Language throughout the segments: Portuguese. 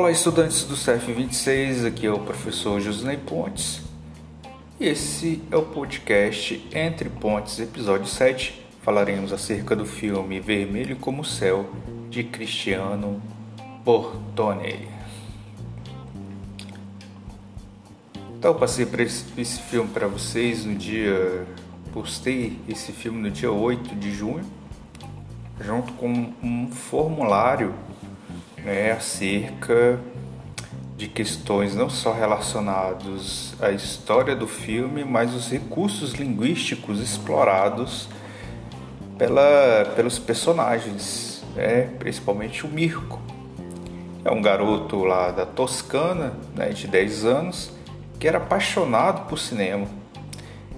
Olá, estudantes do CEF 26, aqui é o professor Josinei Pontes. E esse é o podcast Entre Pontes, episódio 7. Falaremos acerca do filme Vermelho como o Céu, de Cristiano Bortone. Então, eu passei esse, filme para vocês no dia. Postei esse filme no dia 8 de junho, junto com um formulário né, acerca de questões não só relacionados à história do filme, mas os recursos linguísticos explorados pela, pelos personagens, né, principalmente o Mirko. É um garoto lá da Toscana, né, de 10 anos, que era apaixonado por cinema.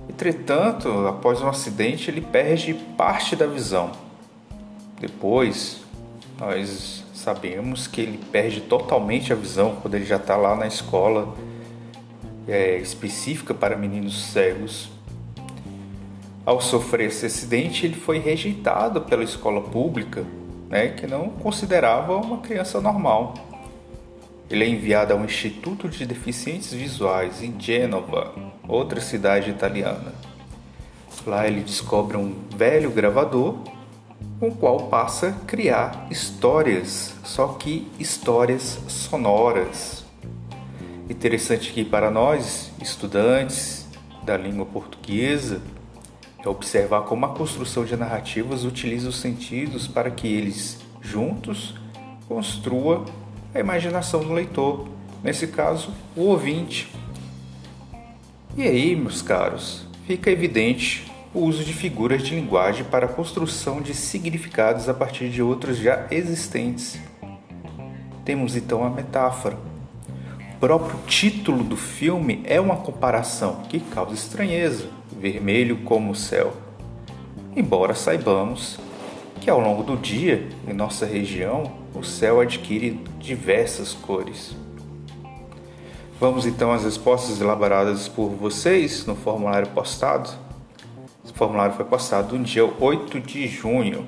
Entretanto, após um acidente, ele perde parte da visão. Depois, nós sabemos que ele perde totalmente a visão quando ele já está lá na escola é, específica para meninos cegos. Ao sofrer esse acidente, ele foi rejeitado pela escola pública, né, que não considerava uma criança normal. Ele é enviado a um instituto de deficientes visuais em Gênova, outra cidade italiana. Lá ele descobre um velho gravador com o qual passa a criar histórias, só que histórias sonoras. Interessante que para nós, estudantes da língua portuguesa, é observar como a construção de narrativas utiliza os sentidos para que eles, juntos, construa a imaginação do leitor, nesse caso, o ouvinte. E aí, meus caros, fica evidente o uso de figuras de linguagem para a construção de significados a partir de outros já existentes. Temos então a metáfora. O próprio título do filme é uma comparação que causa estranheza, vermelho como o céu. Embora saibamos que ao longo do dia, em nossa região, o céu adquire diversas cores. Vamos então às respostas elaboradas por vocês no formulário postado. Esse formulário foi postado no dia 8 de junho.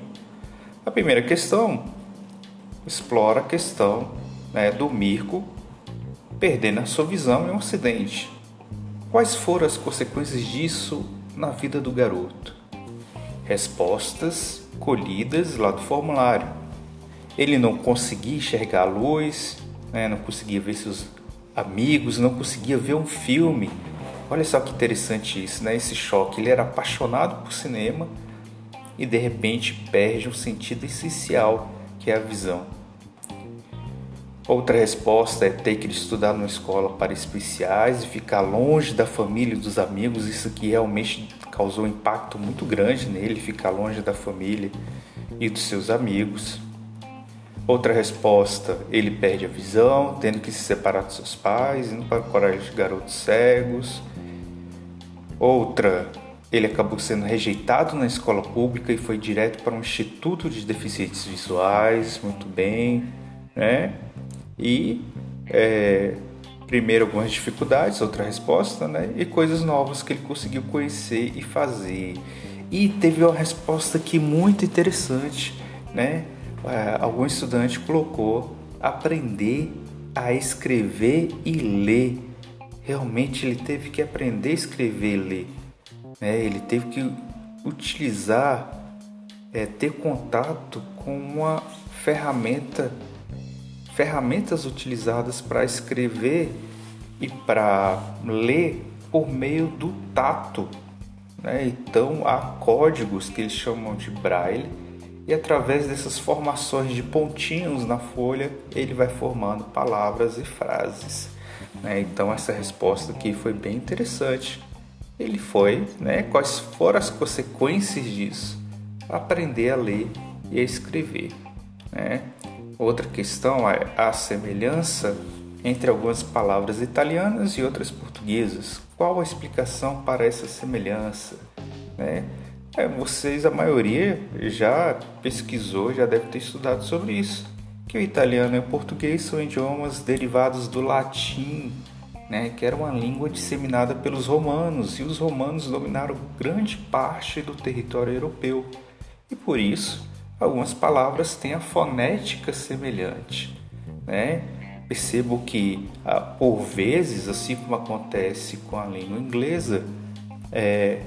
A primeira questão explora a questão né, do Mirko perdendo a sua visão em um acidente. Quais foram as consequências disso na vida do garoto? Respostas colhidas lá do formulário. Ele não conseguia enxergar a luz, né, não conseguia ver seus amigos, não conseguia ver um filme Olha só que interessante isso, né? Esse choque. Ele era apaixonado por cinema e de repente perde um sentido essencial, que é a visão. Outra resposta é ter que estudar numa escola para especiais e ficar longe da família e dos amigos. Isso que realmente causou um impacto muito grande nele, ficar longe da família e dos seus amigos. Outra resposta, ele perde a visão, tendo que se separar dos seus pais, indo para o colégio de garotos cegos. Outra, ele acabou sendo rejeitado na escola pública e foi direto para um instituto de deficientes visuais, muito bem, né? E é, primeiro algumas dificuldades, outra resposta, né? E coisas novas que ele conseguiu conhecer e fazer. E teve uma resposta aqui muito interessante, né? É, algum estudante colocou aprender a escrever e ler. Realmente ele teve que aprender a escrever e ler. Né? Ele teve que utilizar, é, ter contato com uma ferramenta, ferramentas utilizadas para escrever e para ler por meio do tato. Né? Então há códigos que eles chamam de braille e através dessas formações de pontinhos na folha ele vai formando palavras e frases. Né? Então essa resposta aqui foi bem interessante. Ele foi, né? Quais foram as consequências disso? Aprender a ler e a escrever. Né? Outra questão é a semelhança entre algumas palavras italianas e outras portuguesas. Qual a explicação para essa semelhança? Né? É, vocês, a maioria, já pesquisou, já deve ter estudado sobre isso. Que o italiano e o português são idiomas derivados do latim, né, que era uma língua disseminada pelos romanos, e os romanos dominaram grande parte do território europeu. E por isso, algumas palavras têm a fonética semelhante. Né? percebo que, ah, por vezes, assim como acontece com a língua inglesa, é,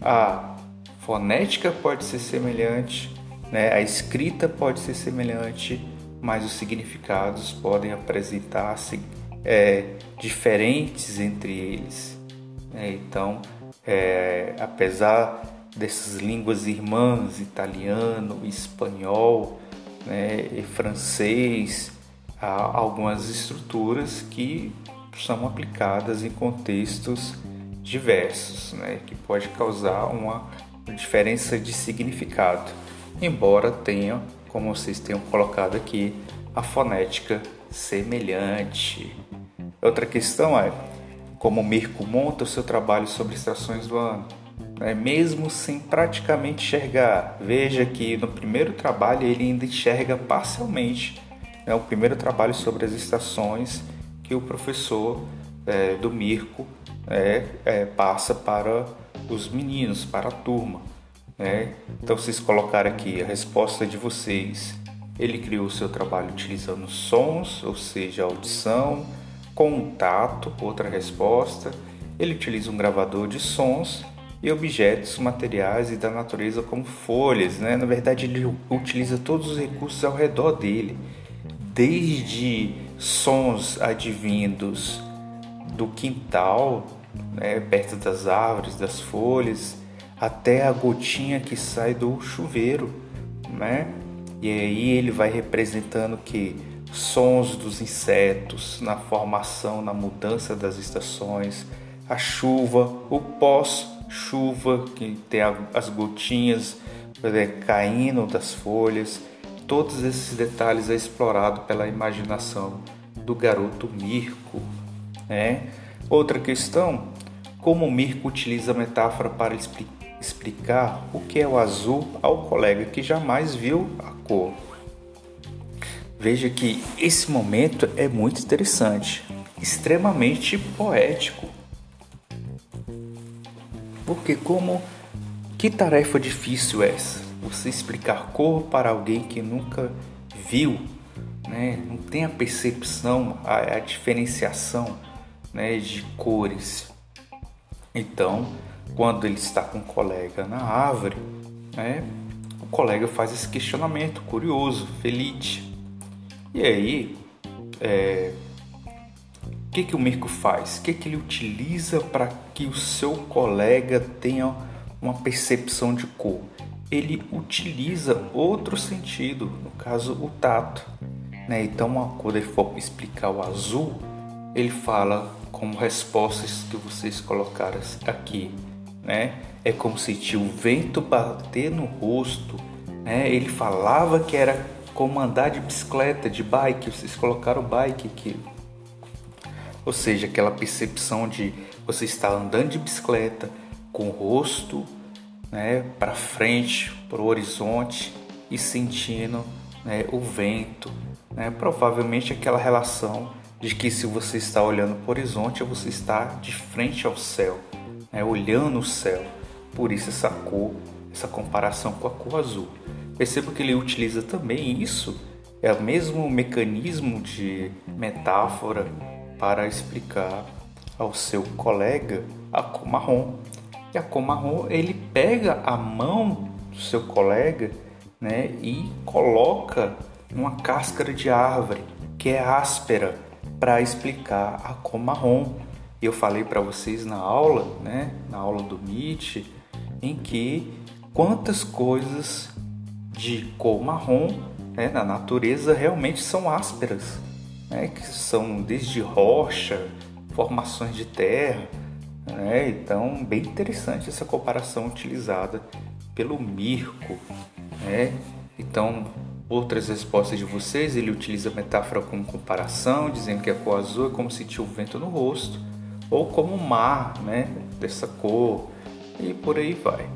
a fonética pode ser semelhante, né? a escrita pode ser semelhante, mas os significados podem apresentar-se é, diferentes entre eles. Né? Então, é, apesar dessas línguas irmãs, italiano, espanhol né, e francês, há algumas estruturas que são aplicadas em contextos diversos, né, que pode causar uma diferença de significado, embora tenha, como vocês tenham colocado aqui, a fonética semelhante. Outra questão é como o Mirko monta o seu trabalho sobre estações do ano, né? mesmo sem praticamente enxergar. Veja que no primeiro trabalho ele ainda enxerga parcialmente né? o primeiro trabalho sobre as estações que o professor é, do Mirko é, é, passa para os meninos, para a turma. Né? Então, vocês colocaram aqui a resposta de vocês. Ele criou o seu trabalho utilizando sons, ou seja, audição, contato, outra resposta. Ele utiliza um gravador de sons e objetos materiais e da natureza como folhas, né? Na verdade, ele utiliza todos os recursos ao redor dele, desde sons advindos do quintal, né? perto das árvores, das folhas, até a gotinha que sai do chuveiro, né? E aí ele vai representando que sons dos insetos na formação, na mudança das estações, a chuva, o pós-chuva, que tem as gotinhas é, caindo das folhas. Todos esses detalhes é explorado pela imaginação do garoto Mirko. Né? Outra questão, como Mirko utiliza a metáfora para explicar o que é o azul ao colega que jamais viu a cor. Veja que esse momento é muito interessante, extremamente poético. Porque como que tarefa difícil é essa? Você explicar cor para alguém que nunca viu, né? não tem a percepção, a, a diferenciação né? de cores. Então, quando ele está com um colega na árvore, né? o colega faz esse questionamento curioso, feliz. E aí, é, o que, que o Mirko faz? O que, que ele utiliza para que o seu colega tenha uma percepção de cor? Ele utiliza outro sentido, no caso o tato. Né? Então, quando ele for explicar o azul, ele fala como respostas que vocês colocaram aqui. Né? É como se tinha o vento bater no rosto. Né? Ele falava que era como andar de bicicleta, de bike, vocês colocaram bike aqui. Ou seja, aquela percepção de você estar andando de bicicleta com o rosto né, para frente, para o horizonte e sentindo né, o vento. Né, provavelmente aquela relação de que se você está olhando para o horizonte, você está de frente ao céu, né, olhando o céu. Por isso essa cor, essa comparação com a cor azul. Perceba que ele utiliza também isso, é o mesmo mecanismo de metáfora para explicar ao seu colega a cor marrom. E a cor marrom, ele pega a mão do seu colega né, e coloca numa cáscara de árvore que é áspera para explicar a cor marrom. Eu falei para vocês na aula, né, na aula do Meet, em que quantas coisas de cor marrom né, na natureza realmente são ásperas, né, que são desde rocha, formações de terra. Né, então, bem interessante essa comparação utilizada pelo Mirko. Né? Então, outras respostas de vocês, ele utiliza a metáfora como comparação, dizendo que a cor azul é como se tinha o vento no rosto, ou como mar, né, dessa cor, e por aí vai.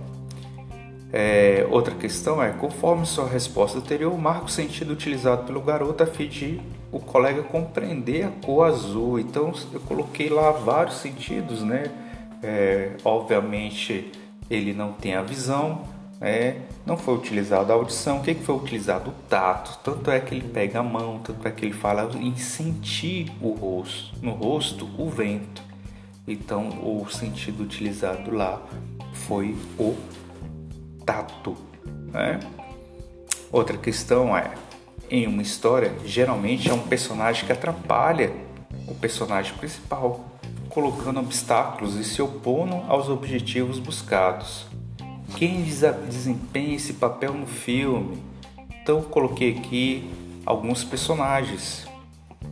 É, outra questão é, conforme sua resposta anterior, marca o sentido utilizado pelo garoto a fim de o colega compreender a cor azul. Então eu coloquei lá vários sentidos, né? É, obviamente ele não tem a visão, é, não foi utilizado a audição, o que, que foi utilizado? O tato. Tanto é que ele pega a mão, tanto é que ele fala em sentir o rosto, no rosto o vento. Então o sentido utilizado lá foi o tato. Né? Outra questão é, em uma história, geralmente é um personagem que atrapalha o personagem principal, colocando obstáculos e se opondo aos objetivos buscados. Quem desempenha esse papel no filme? Então coloquei aqui alguns personagens.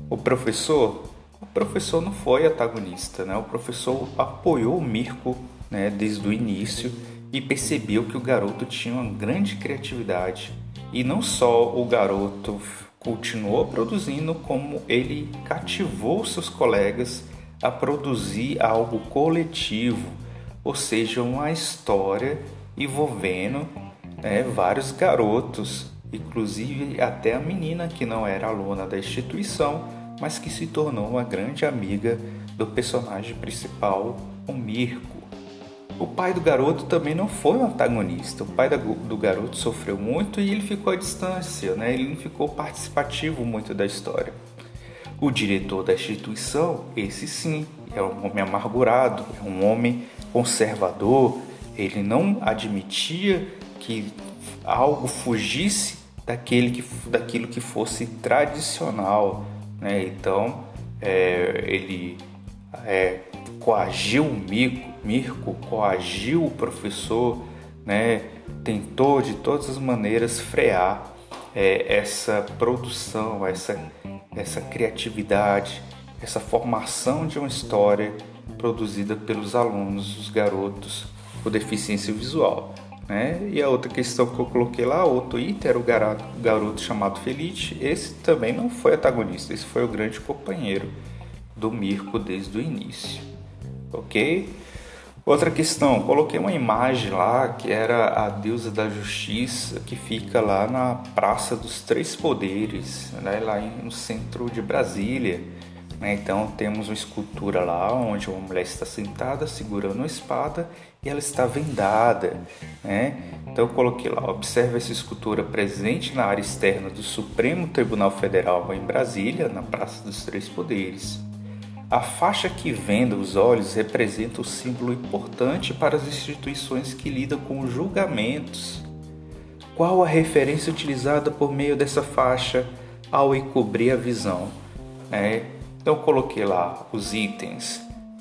O professor, o professor não foi antagonista, né? O professor apoiou o Mirko, né, desde o início e percebeu que o garoto tinha uma grande criatividade. E não só o garoto continuou produzindo, como ele cativou seus colegas a produzir algo coletivo, ou seja, uma história envolvendo né, vários garotos, inclusive até a menina que não era aluna da instituição, mas que se tornou uma grande amiga do personagem principal, o Mirko. O pai do garoto também não foi um antagonista. O pai do garoto sofreu muito e ele ficou à distância, né? ele não ficou participativo muito da história. O diretor da instituição, esse sim, é um homem amargurado, é um homem conservador, ele não admitia que algo fugisse daquele que, daquilo que fosse tradicional. Né? Então, é, ele é, coagiu o Mirko, coagiu o professor, né? tentou de todas as maneiras frear é, essa produção, essa essa criatividade, essa formação de uma história produzida pelos alunos, os garotos com deficiência visual. Né? E a outra questão que eu coloquei lá, outro era o garoto, garoto chamado Felice. Esse também não foi antagonista, esse foi o grande companheiro do Mirko desde o início. Ok? Outra questão, coloquei uma imagem lá que era a deusa da justiça que fica lá na Praça dos Três Poderes, né, lá no centro de Brasília. Né? Então temos uma escultura lá onde uma mulher está sentada segurando uma espada e ela está vendada. Né? Então eu coloquei lá, observe essa escultura presente na área externa do Supremo Tribunal Federal em Brasília, na Praça dos Três Poderes. A faixa que venda os olhos representa um símbolo importante para as instituições que lidam com julgamentos. Qual a referência utilizada por meio dessa faixa ao encobrir a visão? É, então coloquei lá os itens: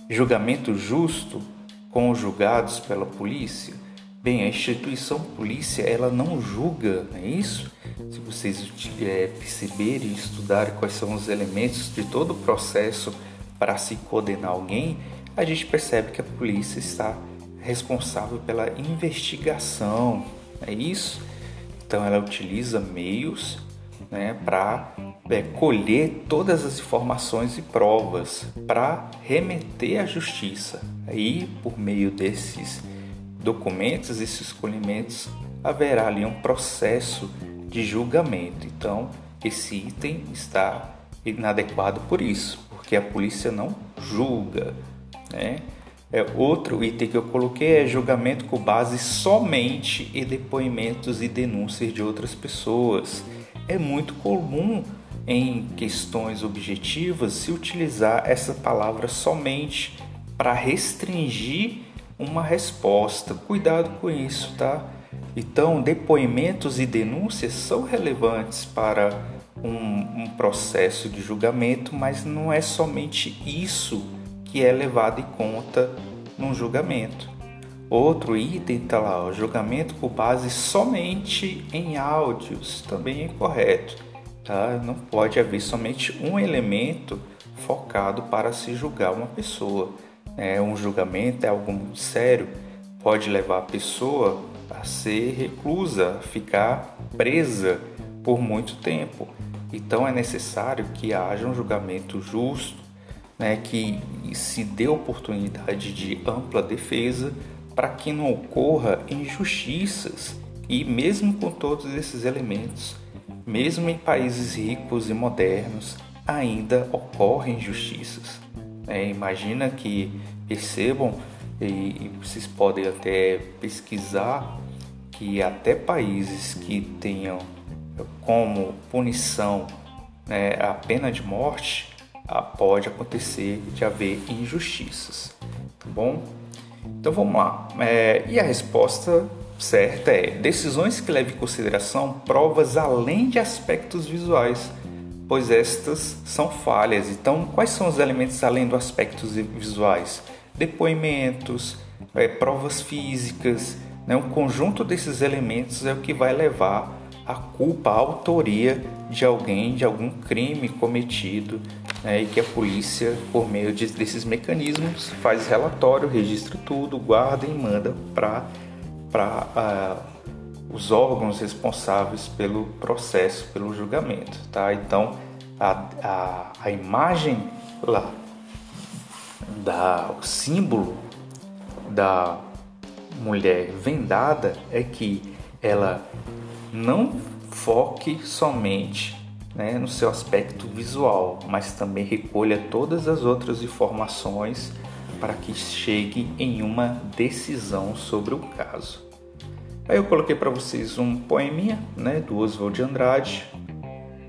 julgamento justo com os julgados pela polícia. Bem, a instituição polícia ela não julga, não é isso? Se vocês é, perceberem e estudarem quais são os elementos de todo o processo para se condenar alguém, a gente percebe que a polícia está responsável pela investigação, é isso? Então ela utiliza meios né, para é, colher todas as informações e provas para remeter à justiça. Aí, por meio desses documentos, esses escolhimentos, haverá ali um processo de julgamento. Então, esse item está inadequado por isso porque a polícia não julga. Né? É, outro item que eu coloquei é julgamento com base somente em depoimentos e denúncias de outras pessoas. É muito comum em questões objetivas se utilizar essa palavra somente para restringir uma resposta. Cuidado com isso, tá? Então, depoimentos e denúncias são relevantes para um, um processo de julgamento, mas não é somente isso que é levado em conta num julgamento. Outro item está lá, o julgamento por base somente em áudios, também é incorreto. Tá? Não pode haver somente um elemento focado para se julgar uma pessoa. É, um julgamento é algo muito sério, pode levar a pessoa a ser reclusa, a ficar presa por muito tempo. Então é necessário que haja um julgamento justo, né, que se dê oportunidade de ampla defesa para que não ocorra injustiças. E mesmo com todos esses elementos, mesmo em países ricos e modernos, ainda ocorrem injustiças. É, imagina que percebam, e, e vocês podem até pesquisar, que até países que tenham como punição né, a pena de morte, ah, pode acontecer de haver injustiças, tá bom? Então vamos lá. É, e a resposta certa é: decisões que levam em consideração provas além de aspectos visuais, pois estas são falhas. Então, quais são os elementos além dos aspectos visuais? Depoimentos, é, provas físicas. Né? Um conjunto desses elementos é o que vai levar a culpa, a autoria de alguém, de algum crime cometido né, e que a polícia, por meio de, desses mecanismos, faz relatório, registra tudo, guarda e manda para uh, os órgãos responsáveis pelo processo, pelo julgamento. Tá? Então, a, a, a imagem lá, da, o símbolo da mulher vendada é que ela não foque somente né, no seu aspecto visual, mas também recolha todas as outras informações para que chegue em uma decisão sobre o caso. Aí eu coloquei para vocês um poeminha né, do Oswald de Andrade,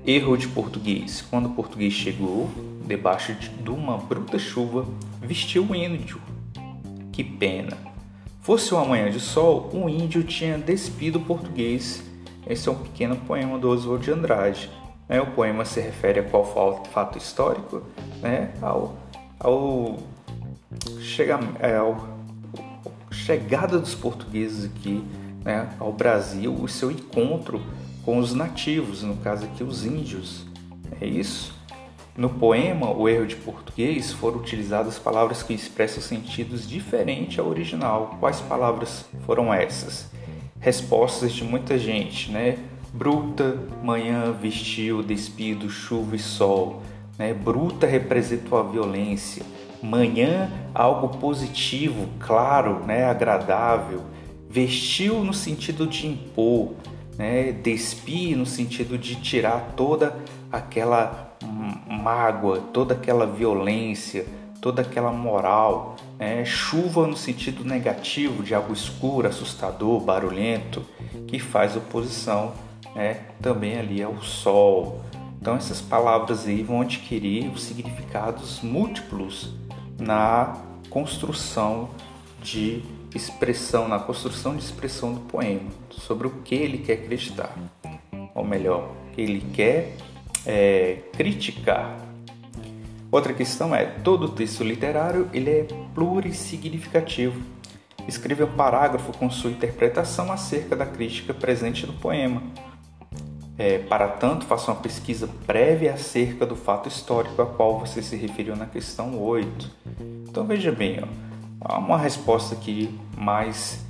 Erro de Português. Quando o português chegou, debaixo de uma bruta chuva, vestiu o índio. Que pena! Fosse uma manhã de sol, o índio tinha despido o português esse é um pequeno poema do Oswald de Andrade. Né? O poema se refere a qual fato histórico? Né? Ao, ao, chega, é, chegada dos portugueses aqui né, ao Brasil, o seu encontro com os nativos, no caso aqui os índios. É isso? No poema O Erro de Português foram utilizadas palavras que expressam sentidos diferentes ao original. Quais palavras foram essas? respostas de muita gente, né? Bruta, manhã, vestiu, despido, chuva e sol. Né? Bruta representou a violência. Manhã, algo positivo, claro, né? agradável. Vestiu no sentido de impor, né? despir no sentido de tirar toda aquela mágoa, toda aquela violência, toda aquela moral. Né? Chuva no sentido negativo, de algo escuro, assustador, barulhento, que faz oposição né? também ali ao sol. Então essas palavras aí vão adquirir significados múltiplos na construção de expressão, na construção de expressão do poema, sobre o que ele quer acreditar, ou melhor, que ele quer é, criticar Outra questão é, todo texto literário ele é plurissignificativo. Escreva um parágrafo com sua interpretação acerca da crítica presente no poema. É, para tanto, faça uma pesquisa prévia acerca do fato histórico a qual você se referiu na questão 8. Então veja bem, ó, uma resposta aqui mais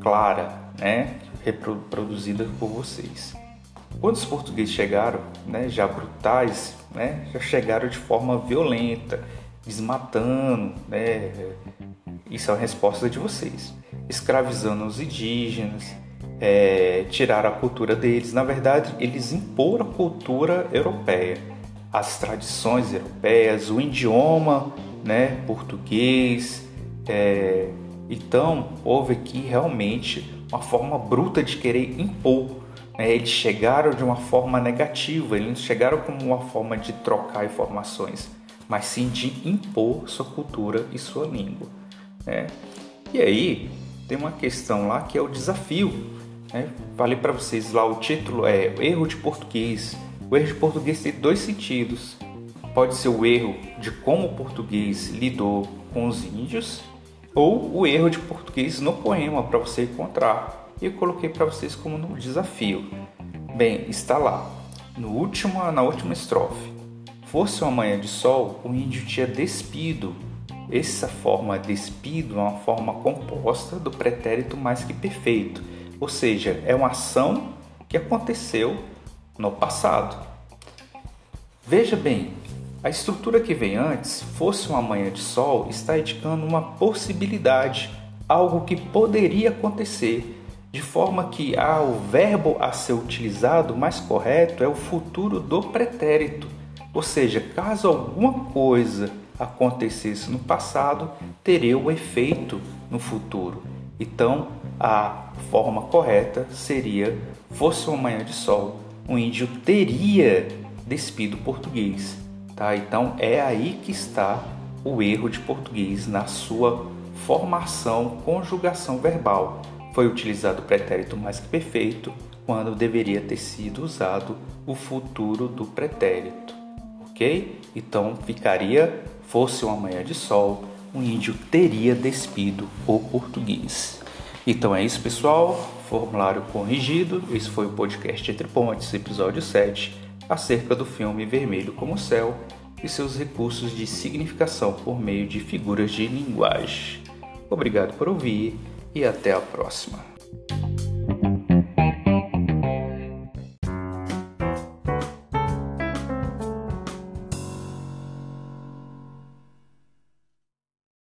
clara, né, reproduzida por vocês. Quando os portugueses chegaram, né, já brutais, né, já chegaram de forma violenta, desmatando, né, isso é a resposta de vocês, escravizando os indígenas, é, tiraram a cultura deles. Na verdade, eles imporam a cultura europeia, as tradições europeias, o idioma, né, português. É, então, houve aqui realmente uma forma bruta de querer impor né, eles chegaram de uma forma negativa, eles não chegaram como uma forma de trocar informações, mas sim de impor sua cultura e sua língua. Né? E aí tem uma questão lá que é o desafio. Né? Falei para vocês lá, o título é Erro de Português. O erro de português tem dois sentidos. Pode ser o erro de como o português lidou com os índios ou o erro de português no poema para você encontrar e eu coloquei para vocês como um desafio. Bem, está lá, no último, na última estrofe. Fosse uma manhã de sol, o índio tinha despido. Essa forma despido é uma forma composta do pretérito mais que perfeito, ou seja, é uma ação que aconteceu no passado. Veja bem, a estrutura que vem antes, fosse uma manhã de sol, está indicando uma possibilidade, algo que poderia acontecer, de forma que ah, o verbo a ser utilizado mais correto é o futuro do pretérito. Ou seja, caso alguma coisa acontecesse no passado, teria o efeito no futuro. Então, a forma correta seria: fosse uma manhã de sol, o índio teria despido português. Tá? Então é aí que está o erro de português na sua formação, conjugação verbal. Foi utilizado o pretérito mais que perfeito quando deveria ter sido usado o futuro do pretérito, ok? Então ficaria: fosse uma manhã de sol, o índio teria despido o português. Então é isso, pessoal. Formulário corrigido. Esse foi o podcast Entre Pontes, episódio 7, acerca do filme Vermelho como o Céu e seus recursos de significação por meio de figuras de linguagem. Obrigado por ouvir e até a próxima.